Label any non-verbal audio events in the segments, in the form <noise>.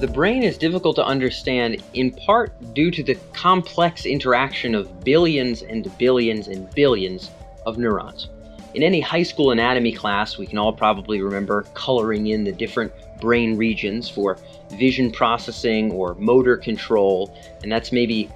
The brain is difficult to understand in part due to the complex interaction of billions and billions and billions of neurons. In any high school anatomy class, we can all probably remember coloring in the different brain regions for vision processing or motor control, and that's maybe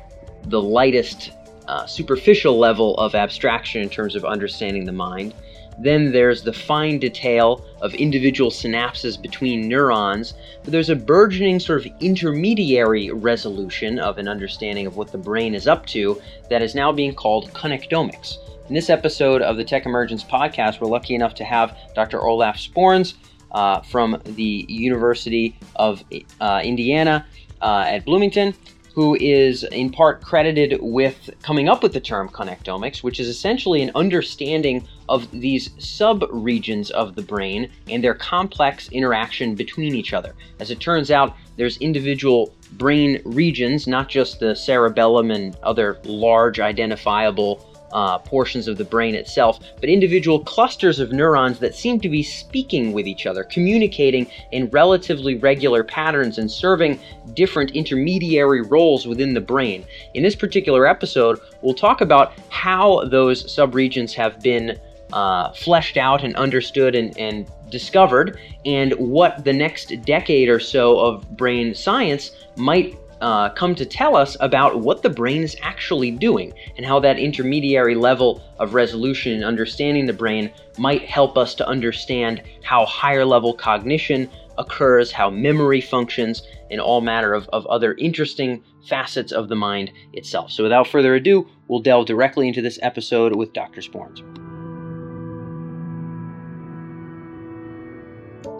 the lightest uh, superficial level of abstraction in terms of understanding the mind. Then there's the fine detail of individual synapses between neurons, but there's a burgeoning sort of intermediary resolution of an understanding of what the brain is up to that is now being called connectomics. In this episode of the Tech Emergence podcast, we're lucky enough to have Dr. Olaf Sporns uh, from the University of uh, Indiana uh, at Bloomington who is in part credited with coming up with the term connectomics, which is essentially an understanding of these sub-regions of the brain and their complex interaction between each other. As it turns out, there's individual brain regions, not just the cerebellum and other large identifiable uh, portions of the brain itself, but individual clusters of neurons that seem to be speaking with each other, communicating in relatively regular patterns and serving different intermediary roles within the brain. In this particular episode, we'll talk about how those subregions have been uh, fleshed out and understood and, and discovered, and what the next decade or so of brain science might uh, come to tell us about what the brain is actually doing and how that intermediary level of resolution and understanding the brain might help us to understand how higher level cognition occurs, how memory functions, and all matter of, of other interesting facets of the mind itself. So without further ado, we'll delve directly into this episode with Dr. Sporns.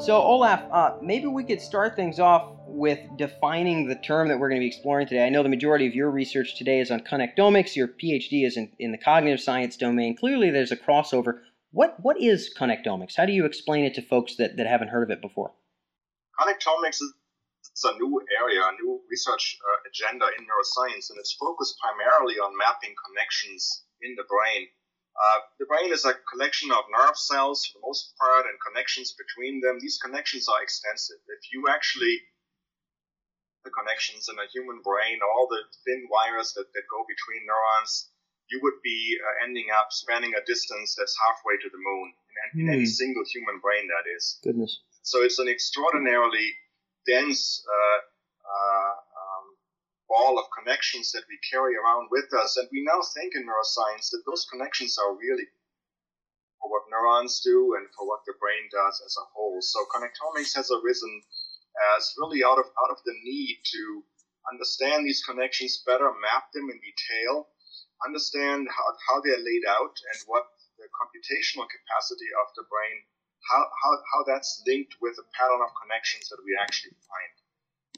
So, Olaf, uh, maybe we could start things off with defining the term that we're going to be exploring today. I know the majority of your research today is on connectomics. Your PhD is in, in the cognitive science domain. Clearly, there's a crossover. What what is connectomics? How do you explain it to folks that, that haven't heard of it before? Connectomics is a new area, a new research uh, agenda in neuroscience, and it's focused primarily on mapping connections in the brain. Uh, the brain is a collection of nerve cells for the most part and connections between them. These connections are extensive. If you actually the connections in a human brain, all the thin wires that, that go between neurons, you would be uh, ending up spanning a distance that's halfway to the moon in, in mm. any hmm. single human brain, that is. Goodness. So it's an extraordinarily dense uh, uh, ball of connections that we carry around with us. And we now think in neuroscience that those connections are really for what neurons do and for what the brain does as a whole. So connectomics has arisen as really out of out of the need to understand these connections better, map them in detail, understand how, how they're laid out and what the computational capacity of the brain, how, how, how that's linked with the pattern of connections that we actually find.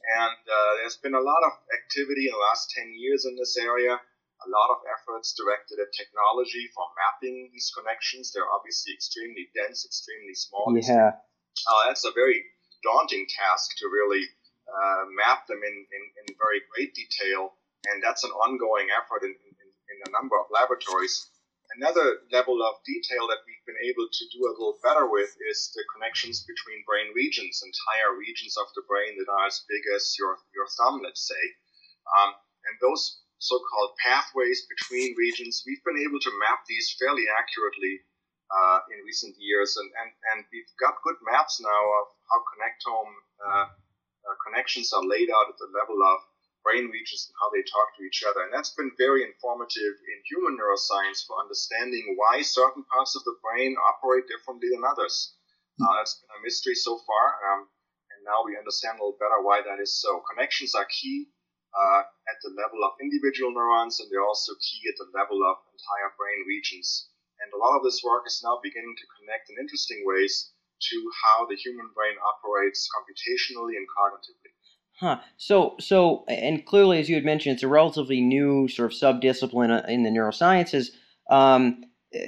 And uh, there's been a lot of activity in the last 10 years in this area, a lot of efforts directed at technology for mapping these connections. They're obviously extremely dense, extremely small. Yeah. Uh, that's a very daunting task to really uh, map them in, in, in, very great detail, and that's an ongoing effort in, in, in, a number of laboratories. Another level of detail that we've been able to do a little better with is the connections between brain regions, entire regions of the brain that are as big as your, your thumb, let's say. Um, and those so-called pathways between regions, we've been able to map these fairly accurately uh, in recent years, and, and, and we've got good maps now of how connectome uh, uh, connections are laid out at the level of brain regions and how they talk to each other. And that's been very informative in human neuroscience for understanding why certain parts of the brain operate differently than others. Uh, that's been a mystery so far, um, and now we understand a little better why that is so. Connections are key uh, at the level of individual neurons, and they're also key at the level of entire brain regions. And a lot of this work is now beginning to connect in interesting ways to how the human brain operates computationally and cognitively. Huh. So, so, and clearly, as you had mentioned, it's a relatively new sort of subdiscipline uh, in the neurosciences. Um,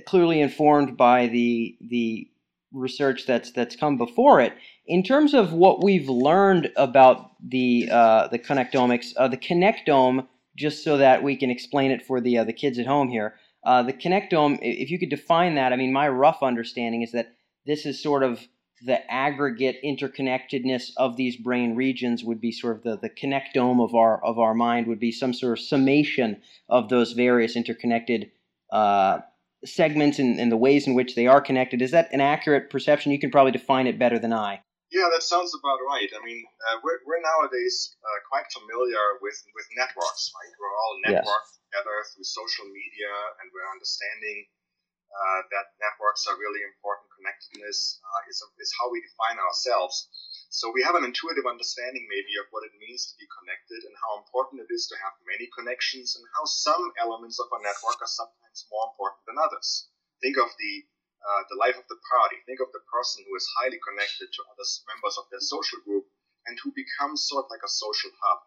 clearly informed by the the research that's that's come before it. In terms of what we've learned about the uh, the connectomics, uh, the connectome, just so that we can explain it for the uh, the kids at home here. Uh, the connectome, if you could define that, I mean, my rough understanding is that this is sort of the aggregate interconnectedness of these brain regions would be sort of the, the connectome of our of our mind would be some sort of summation of those various interconnected uh, segments and, and the ways in which they are connected. Is that an accurate perception? You can probably define it better than I. Yeah, that sounds about right. I mean, uh, we're, we're nowadays uh, quite familiar with, with networks, right? We're all networked yes. together through social media, and we're understanding uh, that networks are really important. Connectedness uh, is, is how we define ourselves. So we have an intuitive understanding, maybe, of what it means to be connected and how important it is to have many connections, and how some elements of a network are sometimes more important than others. Think of the uh, the life of the party. Think of the person who is highly connected to other members of their social group and who becomes sort of like a social hub.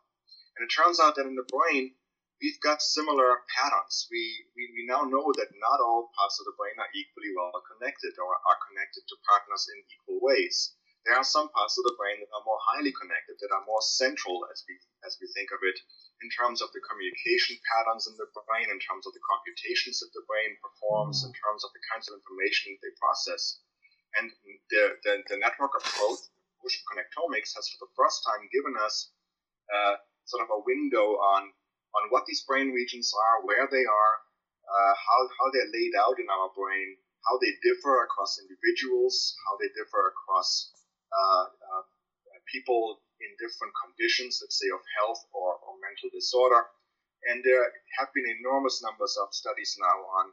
And it turns out that in the brain, we've got similar patterns. We, we, we now know that not all parts of the brain are equally well connected or are connected to partners in equal ways. There are some parts of the brain that are more highly connected, that are more central as we, as we think of it, in terms of the communication patterns in the brain, in terms of the computations that the brain performs, in terms of the kinds of information they process. And the, the, the network approach, Ocean Connectomics, has for the first time given us uh, sort of a window on on what these brain regions are, where they are, uh, how, how they're laid out in our brain, how they differ across individuals, how they differ across uh, uh, people in different conditions, let's say of health or, or mental disorder. And there have been enormous numbers of studies now on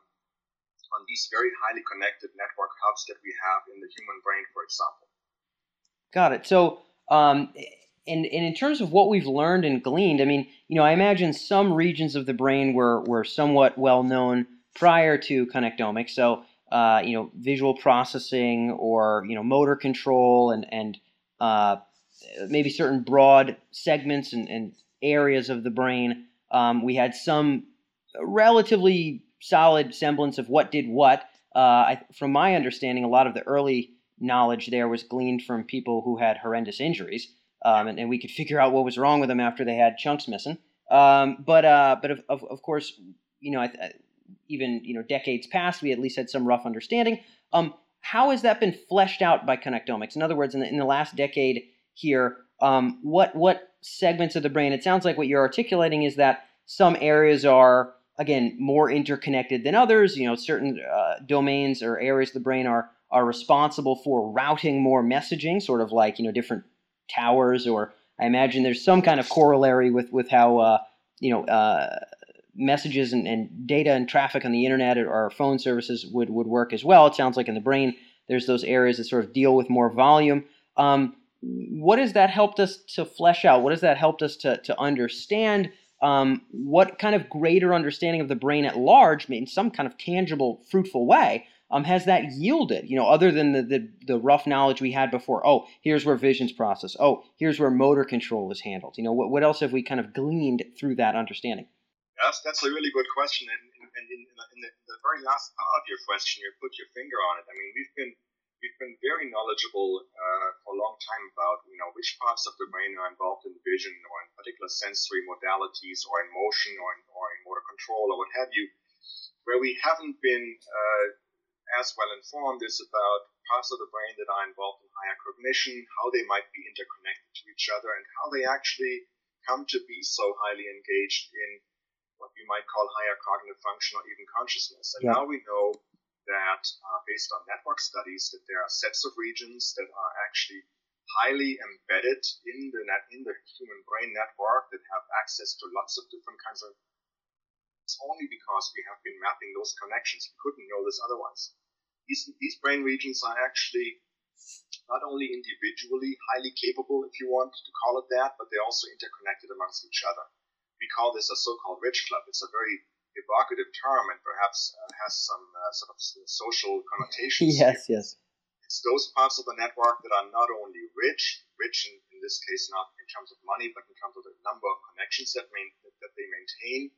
on these very highly connected network hubs that we have in the human brain, for example. Got it. So um, and, and in terms of what we've learned and gleaned, I mean, you know, I imagine some regions of the brain were, were somewhat well known prior to connectomics. So, uh, you know, visual processing or, you know, motor control and, and uh, maybe certain broad segments and, and areas of the brain. Um, we had some relatively solid semblance of what did what. Uh, I, from my understanding, a lot of the early knowledge there was gleaned from people who had horrendous injuries um, and, and, we could figure out what was wrong with them after they had chunks missing. Um, but uh, but of, of, of, course, you know, even you know decades past, we at least had some rough understanding. Um, how has that been fleshed out by connectomics? In other words, in the, in the last decade here, um, what what segments of the brain? It sounds like what you're articulating is that some areas are again more interconnected than others. You know, certain uh, domains or areas of the brain are are responsible for routing more messaging, sort of like you know different towers, or I imagine there's some kind of corollary with with how uh, you know uh, messages and, and, data and traffic on the internet or phone services would would work as well. It sounds like in the brain there's those areas that sort of deal with more volume. Um, what has that helped us to flesh out? What has that helped us to to understand? Um, what kind of greater understanding of the brain at large, in some kind of tangible, fruitful way, um, has that yielded? You know, other than the, the, the rough knowledge we had before. Oh, here's where vision's processed. Oh, here's where motor control is handled. You know, what, what else have we kind of gleaned through that understanding? Yes, that's a really good question, and, and in, in, the, in, the, very last part of your question, you put your finger on it. I mean, we've been we've been very knowledgeable uh, for a long time about you know which parts of the brain are involved in vision or in particular sensory modalities or in motion or in, or in motor control or what have you. Where we haven't been uh, as well informed is about parts of the brain that are involved in higher cognition, how they might be interconnected to each other, and how they actually come to be so highly engaged in what we might call higher cognitive function or even consciousness. And yeah. now we know that uh, based on network studies that there are sets of regions that are actually highly embedded in the net in the human brain network that have access to lots of different kinds of it's only because we have been mapping those connections. We couldn't know this otherwise. These, these brain regions are actually not only individually highly capable, if you want to call it that, but they're also interconnected amongst each other. We call this a so-called rich club. It's a very evocative term and perhaps uh, has some uh, sort of social connotations. <laughs> yes, here. yes. It's those parts of the network that are not only rich, rich in, in this case not in terms of money, but in terms of the number of connections that, main, that they maintain,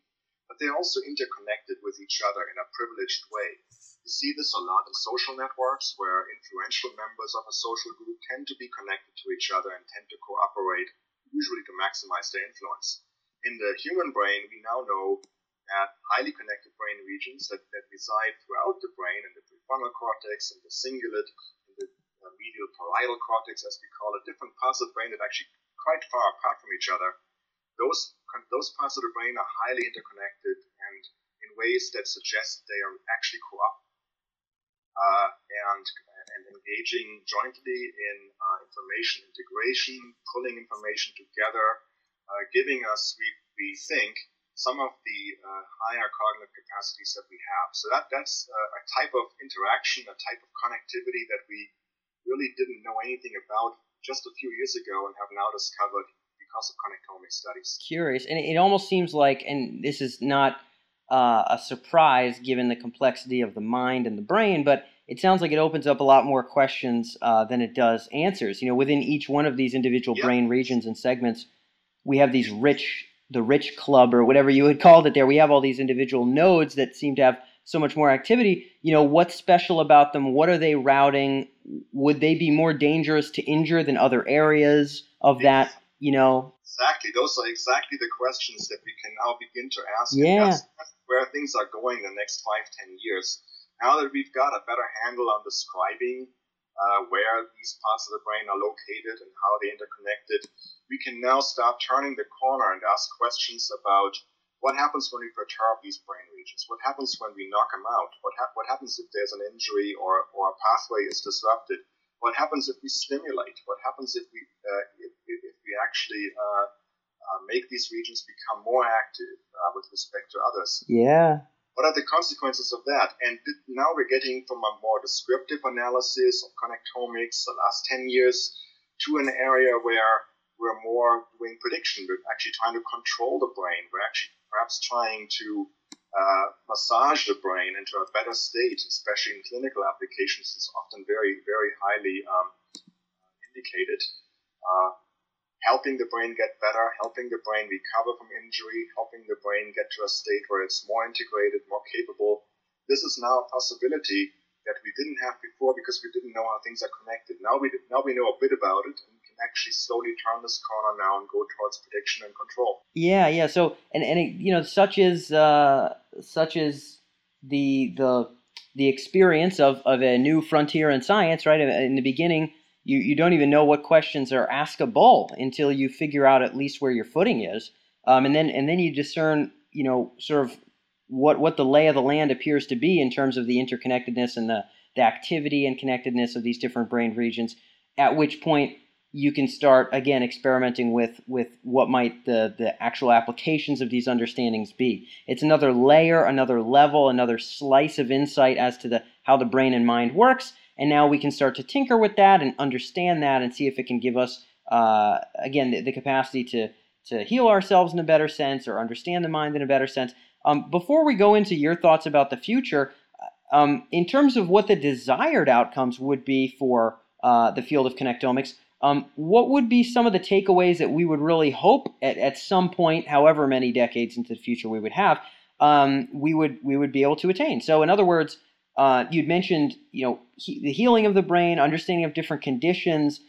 but they're also interconnected with each other in a privileged way. You see this a lot in social networks where influential members of a social group tend to be connected to each other and tend to cooperate, usually to maximize their influence. In the human brain, we now know that highly connected brain regions that, that reside throughout the brain in the prefrontal cortex and the cingulate and the um, medial parietal cortex, as we call it, different parts of the brain that are actually quite far apart from each other. Those those parts of the brain are highly interconnected and in ways that suggest they are actually co-op uh, and and engaging jointly in uh, information integration, pulling information together, uh, giving us, we, we think, some of the uh, higher cognitive capacities that we have. So that that's a type of interaction, a type of connectivity that we really didn't know anything about just a few years ago and have now discovered because of connectomic studies. Curious, and it almost seems like, and this is not uh, a surprise given the complexity of the mind and the brain, but it sounds like it opens up a lot more questions uh, than it does answers. You know, within each one of these individual yep. brain regions and segments, we have these rich, the rich club or whatever you had called it there. We have all these individual nodes that seem to have so much more activity. You know, what's special about them? What are they routing? Would they be more dangerous to injure than other areas of that? You know, exactly. Those are exactly the questions that we can now begin to ask. Yeah. where things are going the next five, ten years. Now that we've got a better handle on describing uh, where these parts of the brain are located and how they're interconnected, we can now start turning the corner and ask questions about what happens when we perturb these brain regions? What happens when we knock them out? What, ha- what happens if there's an injury or, or a pathway is disrupted? What happens if we stimulate? What happens if we, uh, if, if, we actually uh, uh, make these regions become more active uh, with respect to others. Yeah. What are the consequences of that? And now we're getting from a more descriptive analysis of connectomics the last 10 years to an area where we're more doing prediction. We're actually trying to control the brain. We're actually perhaps trying to uh, massage the brain into a better state, especially in clinical applications. It's often very, very highly um, indicated. Uh, helping the brain get better, helping the brain recover from injury, helping the brain get to a state where it's more integrated, more capable. This is now a possibility that we didn't have before because we didn't know how things are connected. Now we now we know a bit about it and actually slowly turn this corner now and go towards prediction and control. Yeah, yeah. So and and it, you know such is uh, such is the the the experience of, of a new frontier in science, right? In the beginning, you, you don't even know what questions are askable until you figure out at least where your footing is. Um, and then and then you discern, you know, sort of what what the lay of the land appears to be in terms of the interconnectedness and the, the activity and connectedness of these different brain regions. At which point you can start again experimenting with with what might the the actual applications of these understandings be. It's another layer, another level, another slice of insight as to the how the brain and mind works and now we can start to tinker with that and understand that and see if it can give us, uh, again, the, the, capacity to, to heal ourselves in a better sense or understand the mind in a better sense. Um, before we go into your thoughts about the future, um, in terms of what the desired outcomes would be for uh, the field of connectomics, um, what would be some of the takeaways that we would really hope at, at some point, however many decades into the future we would have, um, we would we would be able to attain? So, in other words, uh, you'd mentioned, you know, he, the healing of the brain, understanding of different conditions.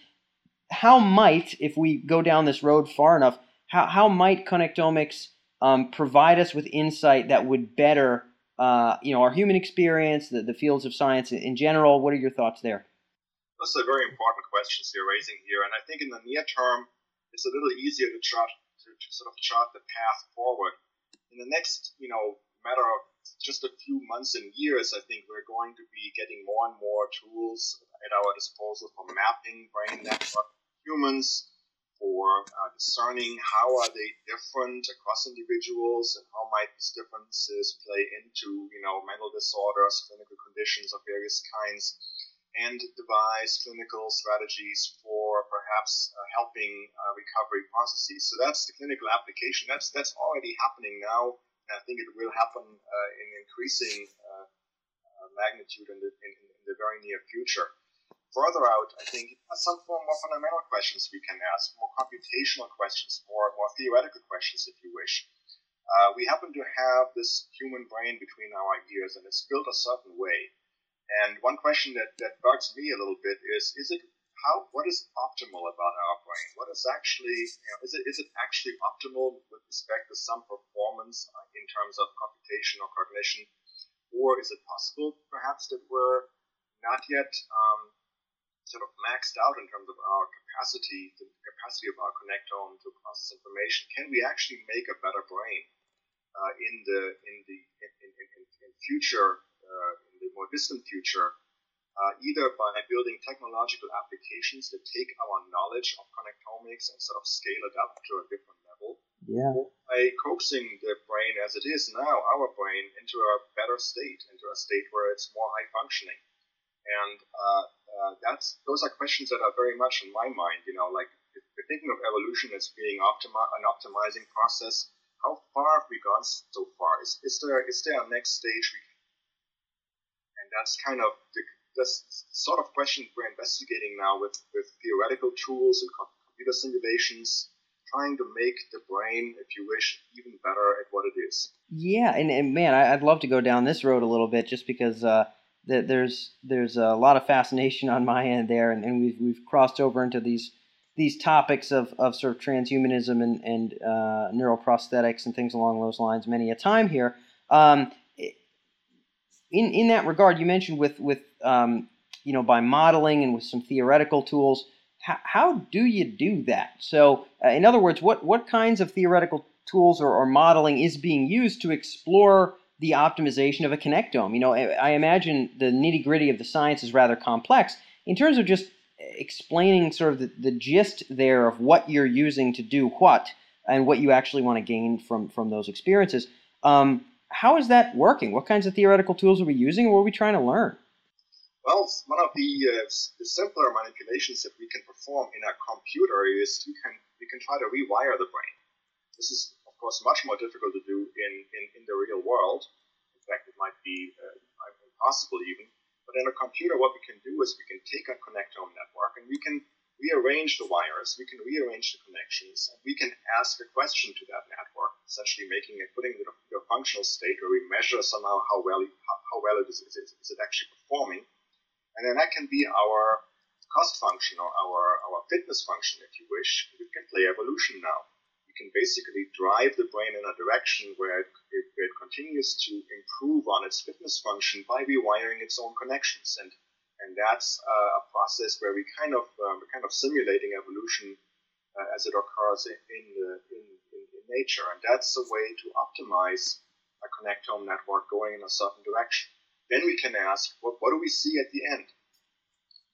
How might, if we go down this road far enough, how, how might connectomics um, provide us with insight that would better, uh, you know, our human experience, the, the fields of science in general? What are your thoughts there? Those are very important questions you're raising here, and I think in the near term, it's a little easier to chart to, to sort of chart the path forward. In the next, you know, matter of just a few months and years, I think we're going to be getting more and more tools at our disposal for mapping brain network humans, for uh, discerning how are they different across individuals and how might these differences play into you know mental disorders, clinical conditions of various kinds, and devise clinical strategies for perhaps uh, helping uh, recovery processes. So that's the clinical application. That's that's already happening now and I think it will happen uh, in increasing uh, uh, magnitude in the, in, in the very near future. Further out, I think some more, fundamental questions we can ask, more computational questions, more, more theoretical questions, if you wish. Uh, we happen to have this human brain between our ears, and it's built a certain way. And one question that, that bugs me a little bit is: Is it how what is optimal about our brain? What is actually you know, is it is it actually optimal with respect to some performance uh, in terms of computation or cognition, or is it possible perhaps that we're not yet um, sort of maxed out in terms of our capacity, the capacity of our connectome to process information, can we actually make a better brain uh, in the in the in, in, in, in future in the more distant future, uh, either by building technological applications that take our knowledge of connectomics and sort of scale it up to a different level, yeah. by coaxing the brain as it is now, our brain, into a better state, into a state where it's more high functioning. And uh, uh, that's those are questions that are very much in my mind. You know, like if we're thinking of evolution as being optimi- an optimizing process, how far have we gone so far? Is, is there is there a next stage we that's kind of the that's sort of question we're investigating now with with theoretical tools and computer simulations trying to make the brain, if you wish, even better at what it is. Yeah, and, and man, I'd love to go down this road a little bit just because uh, there's there's a lot of fascination on my end there, and, and we've we've crossed over into these these topics of, of sort of transhumanism and and uh, neuroprosthetics and things along those lines many a time here. Um, in in that regard, you mentioned with with um, you know by modeling and with some theoretical tools. How, how do you do that? So, uh, in other words, what what kinds of theoretical tools or, or modeling is being used to explore the optimization of a connectome. You know, I imagine the nitty gritty of the science is rather complex. In terms of just explaining sort of the, the gist there of what you're using to do what and what you actually want to gain from, from those experiences, um, how is that working? What kinds of theoretical tools are we using what are we trying to learn? Well, one of the, uh, the simpler manipulations that we can perform in a computer is we can, we can try to rewire the brain. This is of course, much more difficult to do in, in, in the real world. In fact, it might be uh, impossible even. But in a computer, what we can do is we can take a connectome network and we can rearrange the wires, we can rearrange the connections, and we can ask a question to that network, essentially making it, putting it in a functional state where we measure somehow how well, how, well it is, is, is it actually performing. And then that can be our cost function or our, our fitness function, if you wish. We can play evolution now We can basically drive the brain in a direction where it, it, it continues to improve on its fitness function by rewiring its own connections. And and that's uh, a process where we kind of um, kind of simulating evolution uh, as it occurs in in, in, in, in nature. And that's a way to optimize a connectome network going in a certain direction. Then we can ask, what, what do we see at the end?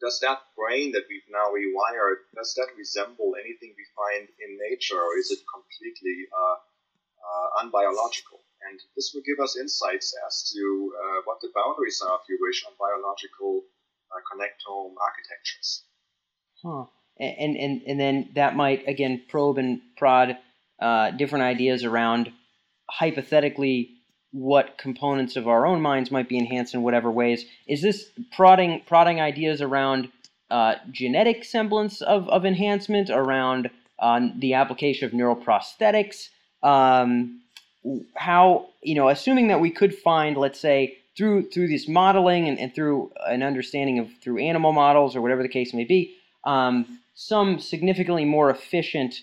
does that brain that we've now rewired, does that resemble anything we find in nature, or is it completely uh, uh, unbiological? And this will give us insights as to uh, what the boundaries are, if you wish, on biological connectome architectures. Huh. And, and, and then that might, again, probe and prod uh, different ideas around hypothetically what components of our own minds might be enhanced in whatever ways. Is this prodding prodding ideas around uh, genetic semblance of, of enhancement, around uh, the application of neuroprosthetics? Um, how you know, assuming that we could find, let's say, through through this modeling and, and through an understanding of through animal models or whatever the case may be, um, some significantly more efficient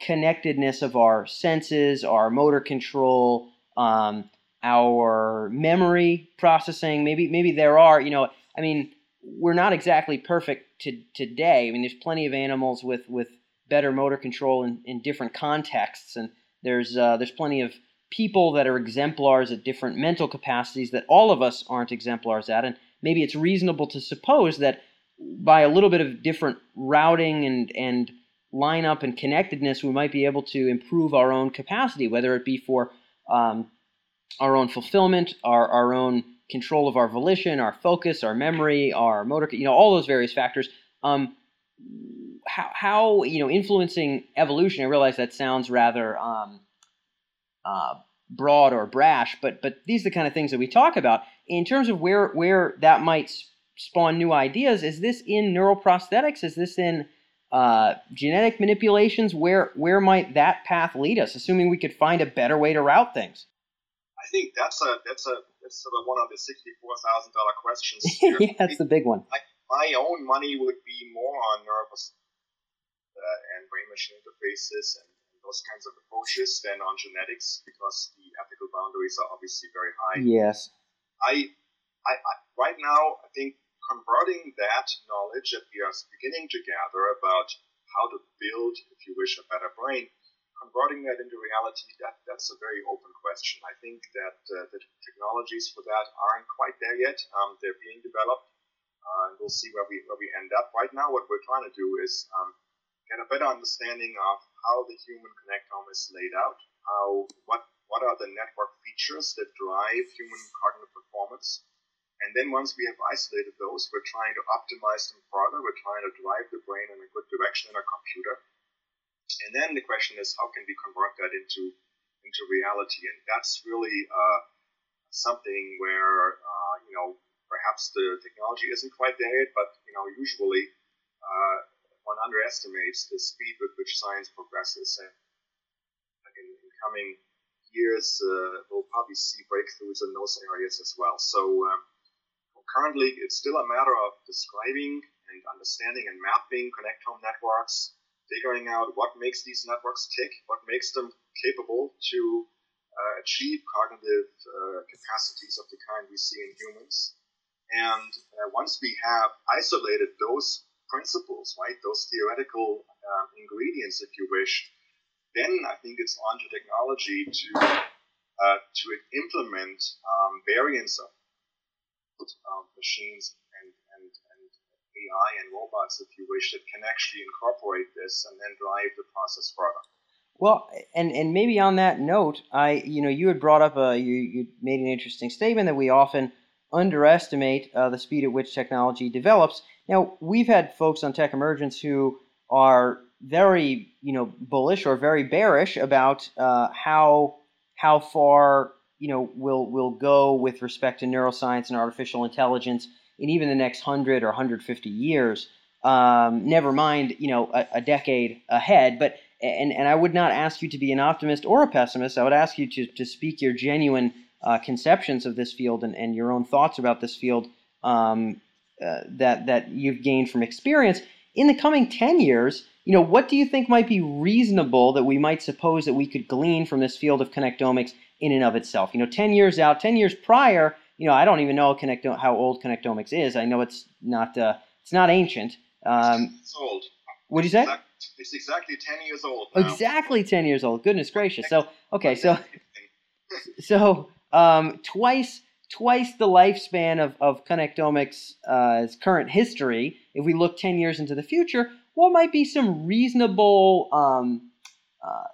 connectedness of our senses, our motor control, um, our memory processing. Maybe maybe there are, you know, I mean, we're not exactly perfect to, today. I mean, there's plenty of animals with with better motor control in, in different contexts, and there's uh, there's plenty of people that are exemplars at different mental capacities that all of us aren't exemplars at, and maybe it's reasonable to suppose that by a little bit of different routing and and lineup and connectedness, we might be able to improve our own capacity, whether it be for um, our own fulfillment, our, our own control of our volition, our focus, our memory, our motor, you know, all those various factors. Um, how, how, you know, influencing evolution, I realize that sounds rather um, uh, broad or brash, but, but these are the kind of things that we talk about. In terms of where, where that might spawn new ideas, is this in neuroprosthetics? Is this in uh, genetic manipulations? Where, where might that path lead us, assuming we could find a better way to route things? I think that's a that's a that's sort of one of the sixty-four thousand dollar questions. <laughs> yeah, that's the big one. I, my own money would be more on nervous uh, and brain-machine interfaces and, and, those kinds of approaches than on genetics because the ethical boundaries are obviously very high. Yes. I, I, I right now I think converting that knowledge that we are beginning to gather about how to build, if you wish, a better brain, converting that into reality, that, that's a very open question. I think that uh, the technologies for that aren't quite there yet. Um, they're being developed, uh, and we'll see where we, where we end up. Right now, what we're trying to do is um, get a better understanding of how the human connectome is laid out, how what what are the network features that drive human cognitive performance, and then once we have isolated those, we're trying to optimize them further. We're trying to drive the brain in a good direction in a computer. And then the question is, how can we convert that into into reality? And that's really uh, something where uh, you know perhaps the technology isn't quite there yet, but you know usually underestimates the speed with which science progresses. And in, in coming years, uh, we'll probably see breakthroughs in those areas as well. So um, currently, it's still a matter of describing and understanding and mapping connectome networks, figuring out what makes these networks tick, what makes them capable to uh, achieve cognitive uh, capacities of the kind we see in humans. And uh, once we have isolated those principles, right, those theoretical um, ingredients, if you wish, then I think it's on to technology to uh, to implement um, variants of um, machines and, and, and AI and robots, if you wish, that can actually incorporate this and then drive the process further. Well, and, and maybe on that note, I you know you had brought up a you, you made an interesting statement that we often underestimate uh, the speed at which technology develops. Now we've had folks on Tech Emergence who are very you know bullish or very bearish about uh, how how far you know will will go with respect to neuroscience and artificial intelligence in even the next 100 or 150 years. Um, never mind you know a, a, decade ahead but and, and I would not ask you to be an optimist or a pessimist. I would ask you to, to speak your genuine uh, conceptions of this field and, and your own thoughts about this field um, uh, that that you've gained from experience in the coming 10 years you know what do you think might be reasonable that we might suppose that we could glean from this field of connectomics in and of itself. You know, 10 years out, 10 years prior, you know, I don't even know connecto- how old connectomics is. I know it's not uh, it's not ancient. Um, it's old. What do you say? It's exactly 10 years old. Now. Exactly 10 years old. Goodness gracious. So, okay, so <laughs> so um, twice twice the lifespan of, of connectomics' uh, current history. If we look 10 years into the future, what might be some reasonable um, uh,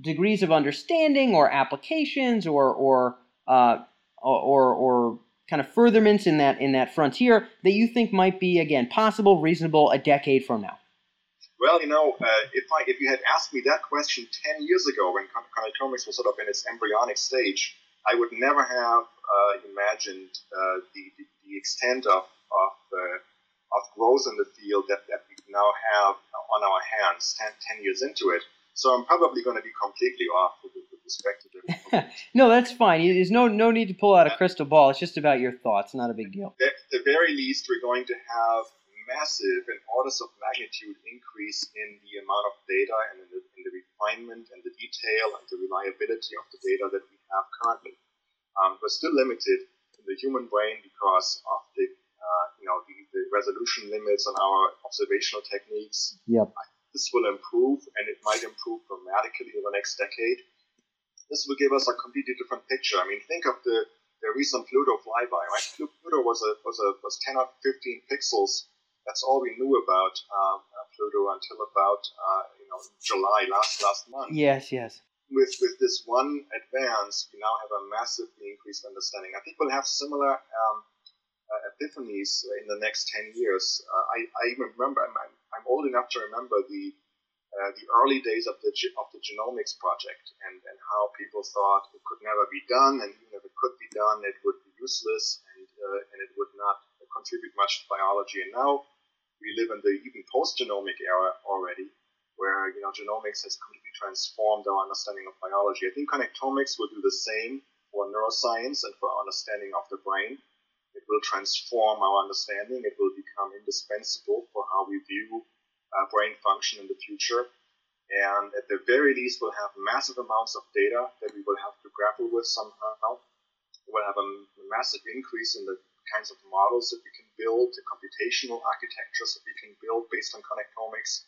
degrees of understanding or applications or or uh, or, or kind of furtherments in that in that frontier that you think might be again possible, reasonable a decade from now? Well, you know, uh, if I if you had asked me that question ten years ago when connectomics was sort of in its embryonic stage, I would never have imagined uh, the, the, the extent of of, uh, of growth in the field that, that we now have on our hands 10, 10 years into it. So I'm probably going to be completely off with, with respect to the. <laughs> no, that's fine. There's no no need to pull out a crystal ball. It's just about your thoughts. Not a big deal. At the very least, we're going to have massive and orders of magnitude increase in the amount of data and in the, in the refinement and the detail and the reliability of the data that we have currently. Um, we're still limited in the human brain because of the uh, you know the, the resolution limits on our observational techniques. Yep. This will improve, and it might improve dramatically in the next decade. This will give us a completely different picture. I mean, think of the, the recent Pluto flyby, right? Pluto was a was a was 10 or 15 pixels. That's all we knew about um, Pluto until about uh, you know July last last month. Yes, yes. With with this one advance, we now have a massively increased understanding. I think we'll have similar um, uh, epiphanies in the next 10 years. Uh, I, I even remember, I'm, I'm, old enough to remember the uh, the early days of the of the genomics project and, and how people thought it could never be done, and even if it could be done, it would be useless and uh, and it would not contribute much to biology. And now we live in the even post-genomic era already, where you know genomics has completely transformed our understanding of biology. I think connectomics will do the same for neuroscience and for our understanding of the brain. It will transform our understanding. It will become indispensable for how we view uh, brain function in the future. And at the very least, we'll have massive amounts of data that we will have to grapple with somehow. We'll have a massive increase in the kinds of models that we can build, the computational architectures that we can build based on connectomics.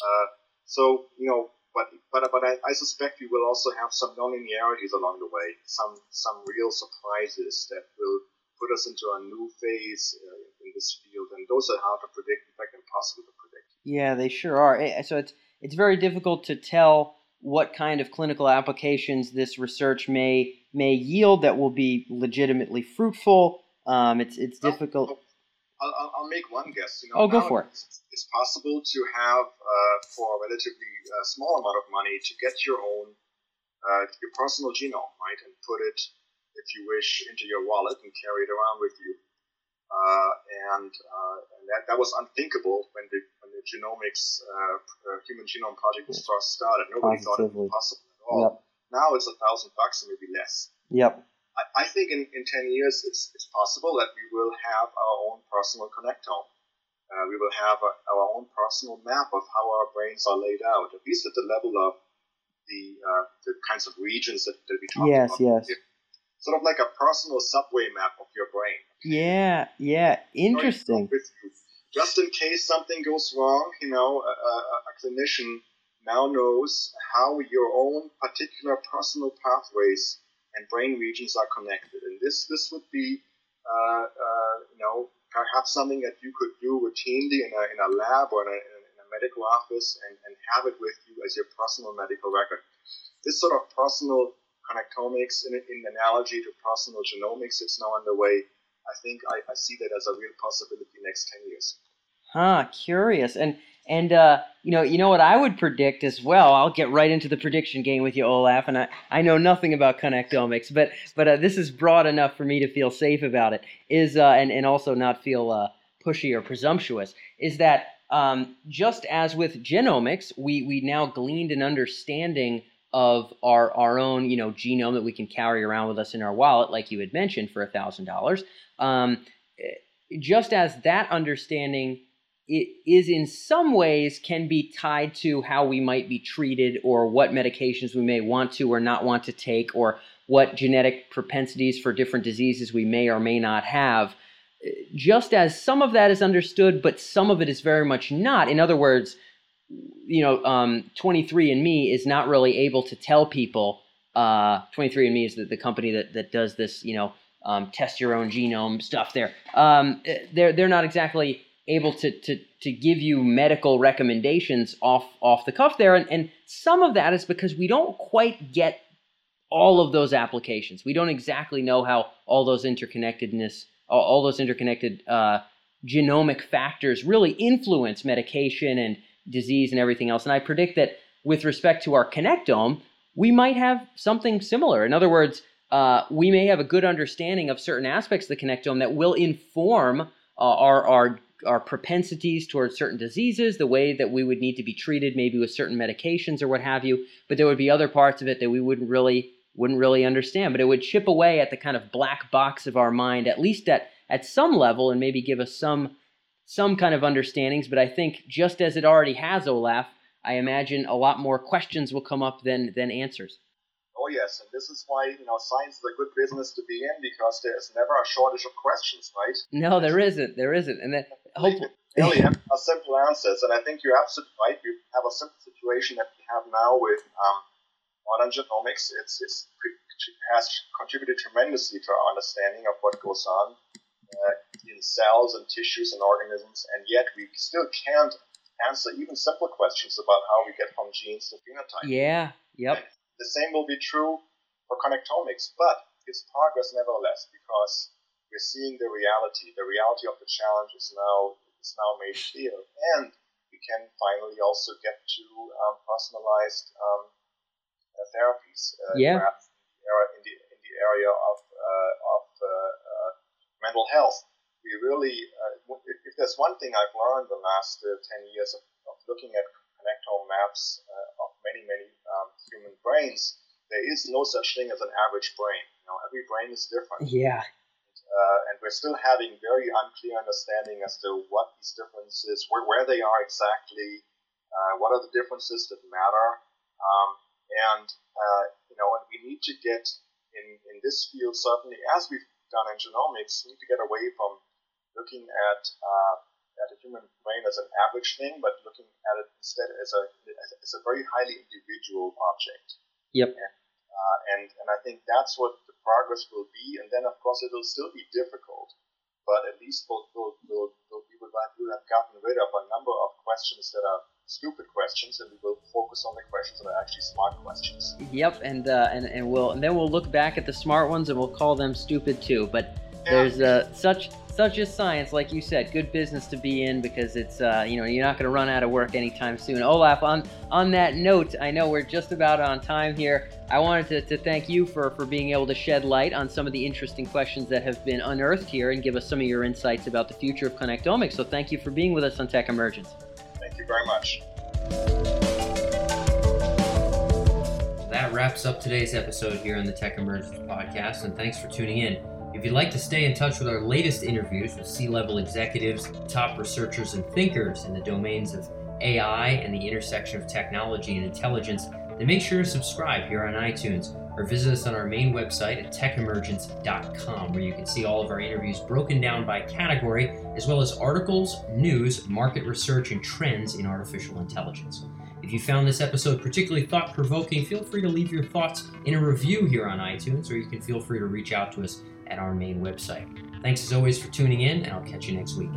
Uh, so, you know, but but but I, I, suspect we will also have some non-linearities along the way, some some real surprises that will put us into a new phase uh, in this field, and those are hard to predict. In fact, impossible to predict. Yeah, they sure are. So it's it's very difficult to tell what kind of clinical applications this research may may yield that will be legitimately fruitful. Um, it's it's difficult. I'll, I'll, make one guess. You know, oh, go for it. It's, possible to have, uh, for a relatively uh, small amount of money, to get your own, uh, your personal genome, right, and put it, if you wish, into your wallet and carry it around with you. Uh, and, uh, and that, that was unthinkable when the when the genomics uh, human genome project was first started. Nobody Positively. thought it was possible at all. Yep. Now it's a thousand bucks and maybe less. Yep. I, I think in, in 10 years it's, it's possible that we will have our own personal connectome. Uh, we will have a, our own personal map of how our brains are laid out, at least at the level of the uh, the kinds of regions that, that we talked yes, about. Yes, yes. Sort of like a personal subway map of your brain. Yeah, yeah, interesting. Just in case something goes wrong, you know, a, a, a clinician now knows how your own particular personal pathways and brain regions are connected. And this this would be uh, uh, you know perhaps something that you could do routinely in a, in a lab or in a, in a medical office and, and have it with you as your personal medical record. This sort of personal connectomics in, in analogy to personal genomics is now underway. I think I, I see that as a real possibility next 10 years. Huh, curious. And and uh, you know, you know what I would predict as well. I'll get right into the prediction game with you, Olaf. And I, I know nothing about connectomics, but but uh, this is broad enough for me to feel safe about it. Is uh, and and also not feel uh, pushy or presumptuous. Is that um, just as with genomics, we we now gleaned an understanding of our our own you know genome that we can carry around with us in our wallet, like you had mentioned, for a thousand dollars. Um, just as that understanding it is in some ways can be tied to how we might be treated or what medications we may want to or not want to take or what genetic propensities for different diseases we may or may not have. Just as some of that is understood but some of it is very much not. In other words you know um, 23andme is not really able to tell people uh, 23andme is the, the company that, that does this you know um, test your own genome stuff there. Um, they're, they're not exactly able to to to give you medical recommendations off off the cuff there. And, and some of that is because we don't quite get all of those applications. We don't exactly know how all those interconnectedness all, those interconnected uh, genomic factors really influence medication and disease and everything else. And i predict that with respect to our connectome we might have something similar. In other words uh, we may have a good understanding of certain aspects of the connectome that will inform uh, our, our our propensities towards certain diseases, the way that we would need to be treated, maybe with certain medications or what have you. But there would be other parts of it that we wouldn't really wouldn't really understand. But it would chip away at the kind of black box of our mind, at least at at some level, and maybe give us some some kind of understandings. But I think just as it already has, Olaf, I imagine a lot more questions will come up than than answers. Oh yes, and this is why you know science is a good business to be in because there is never a shortage of questions, right? No, there isn't. There isn't, and then hopefully <laughs> really have a simple answers. And I think you're absolutely right. We have a simple situation that we have now with um, modern genomics. It's, it's has contributed tremendously to our understanding of what goes on uh, in cells and tissues and organisms, and yet we still can't answer even simple questions about how we get from genes to phenotype. Yeah. Yep. And the same will be true for connectomics, but it's progress nevertheless because we're seeing the reality. The reality of the challenge is now is now made clear, and we can finally also get to um, personalized um, uh, therapies. Uh, yeah. In the, in the area of uh, of uh, uh, mental health, we really, uh, if, if, there's one thing I've learned the last ten years of, of looking at connectome maps of many many um, human brains, there is no such thing as an average brain. You know, every brain is different. Yeah. We're still having very unclear understanding as to what these differences, where, where they are exactly, uh, what are the differences that matter, um, and uh, you know, and we need to get in in this field certainly as we've done in genomics need to get away from looking at uh, at the human brain as an average thing, but looking at it instead as a as a very highly individual object. Yep. And, uh, and and I think that's what the progress will be. And then of course it will still be difficult, but at least we'll, we'll, we'll, we'll we will have gotten rid of a number of questions that are stupid questions, and we will focus on the questions that are actually smart questions. Yep, and uh, and and we'll and then we'll look back at the smart ones and we'll call them stupid too. But yeah. there's uh, such such as science, like you said, good business to be in because it's uh, you know you're not going to run out of work anytime soon. Olaf, on on that note, I know we're just about on time here. I wanted to, to thank you for for being able to shed light on some of the interesting questions that have been unearthed here and give us some of your insights about the future of connectomics. So thank you for being with us on Tech Emergence. Thank you very much. That wraps up today's episode here on the Tech Emergence podcast, and thanks for tuning in. If you'd like to stay in touch with our latest interviews with C level executives, top researchers, and thinkers in the domains of AI and the intersection of technology and intelligence, then make sure to subscribe here on iTunes or visit us on our main website at techemergence.com, where you can see all of our interviews broken down by category, as well as articles, news, market research, and trends in artificial intelligence. If you found this episode particularly thought provoking, feel free to leave your thoughts in a review here on iTunes, or you can feel free to reach out to us at our main website. Thanks as always for tuning in, and I'll catch you next week.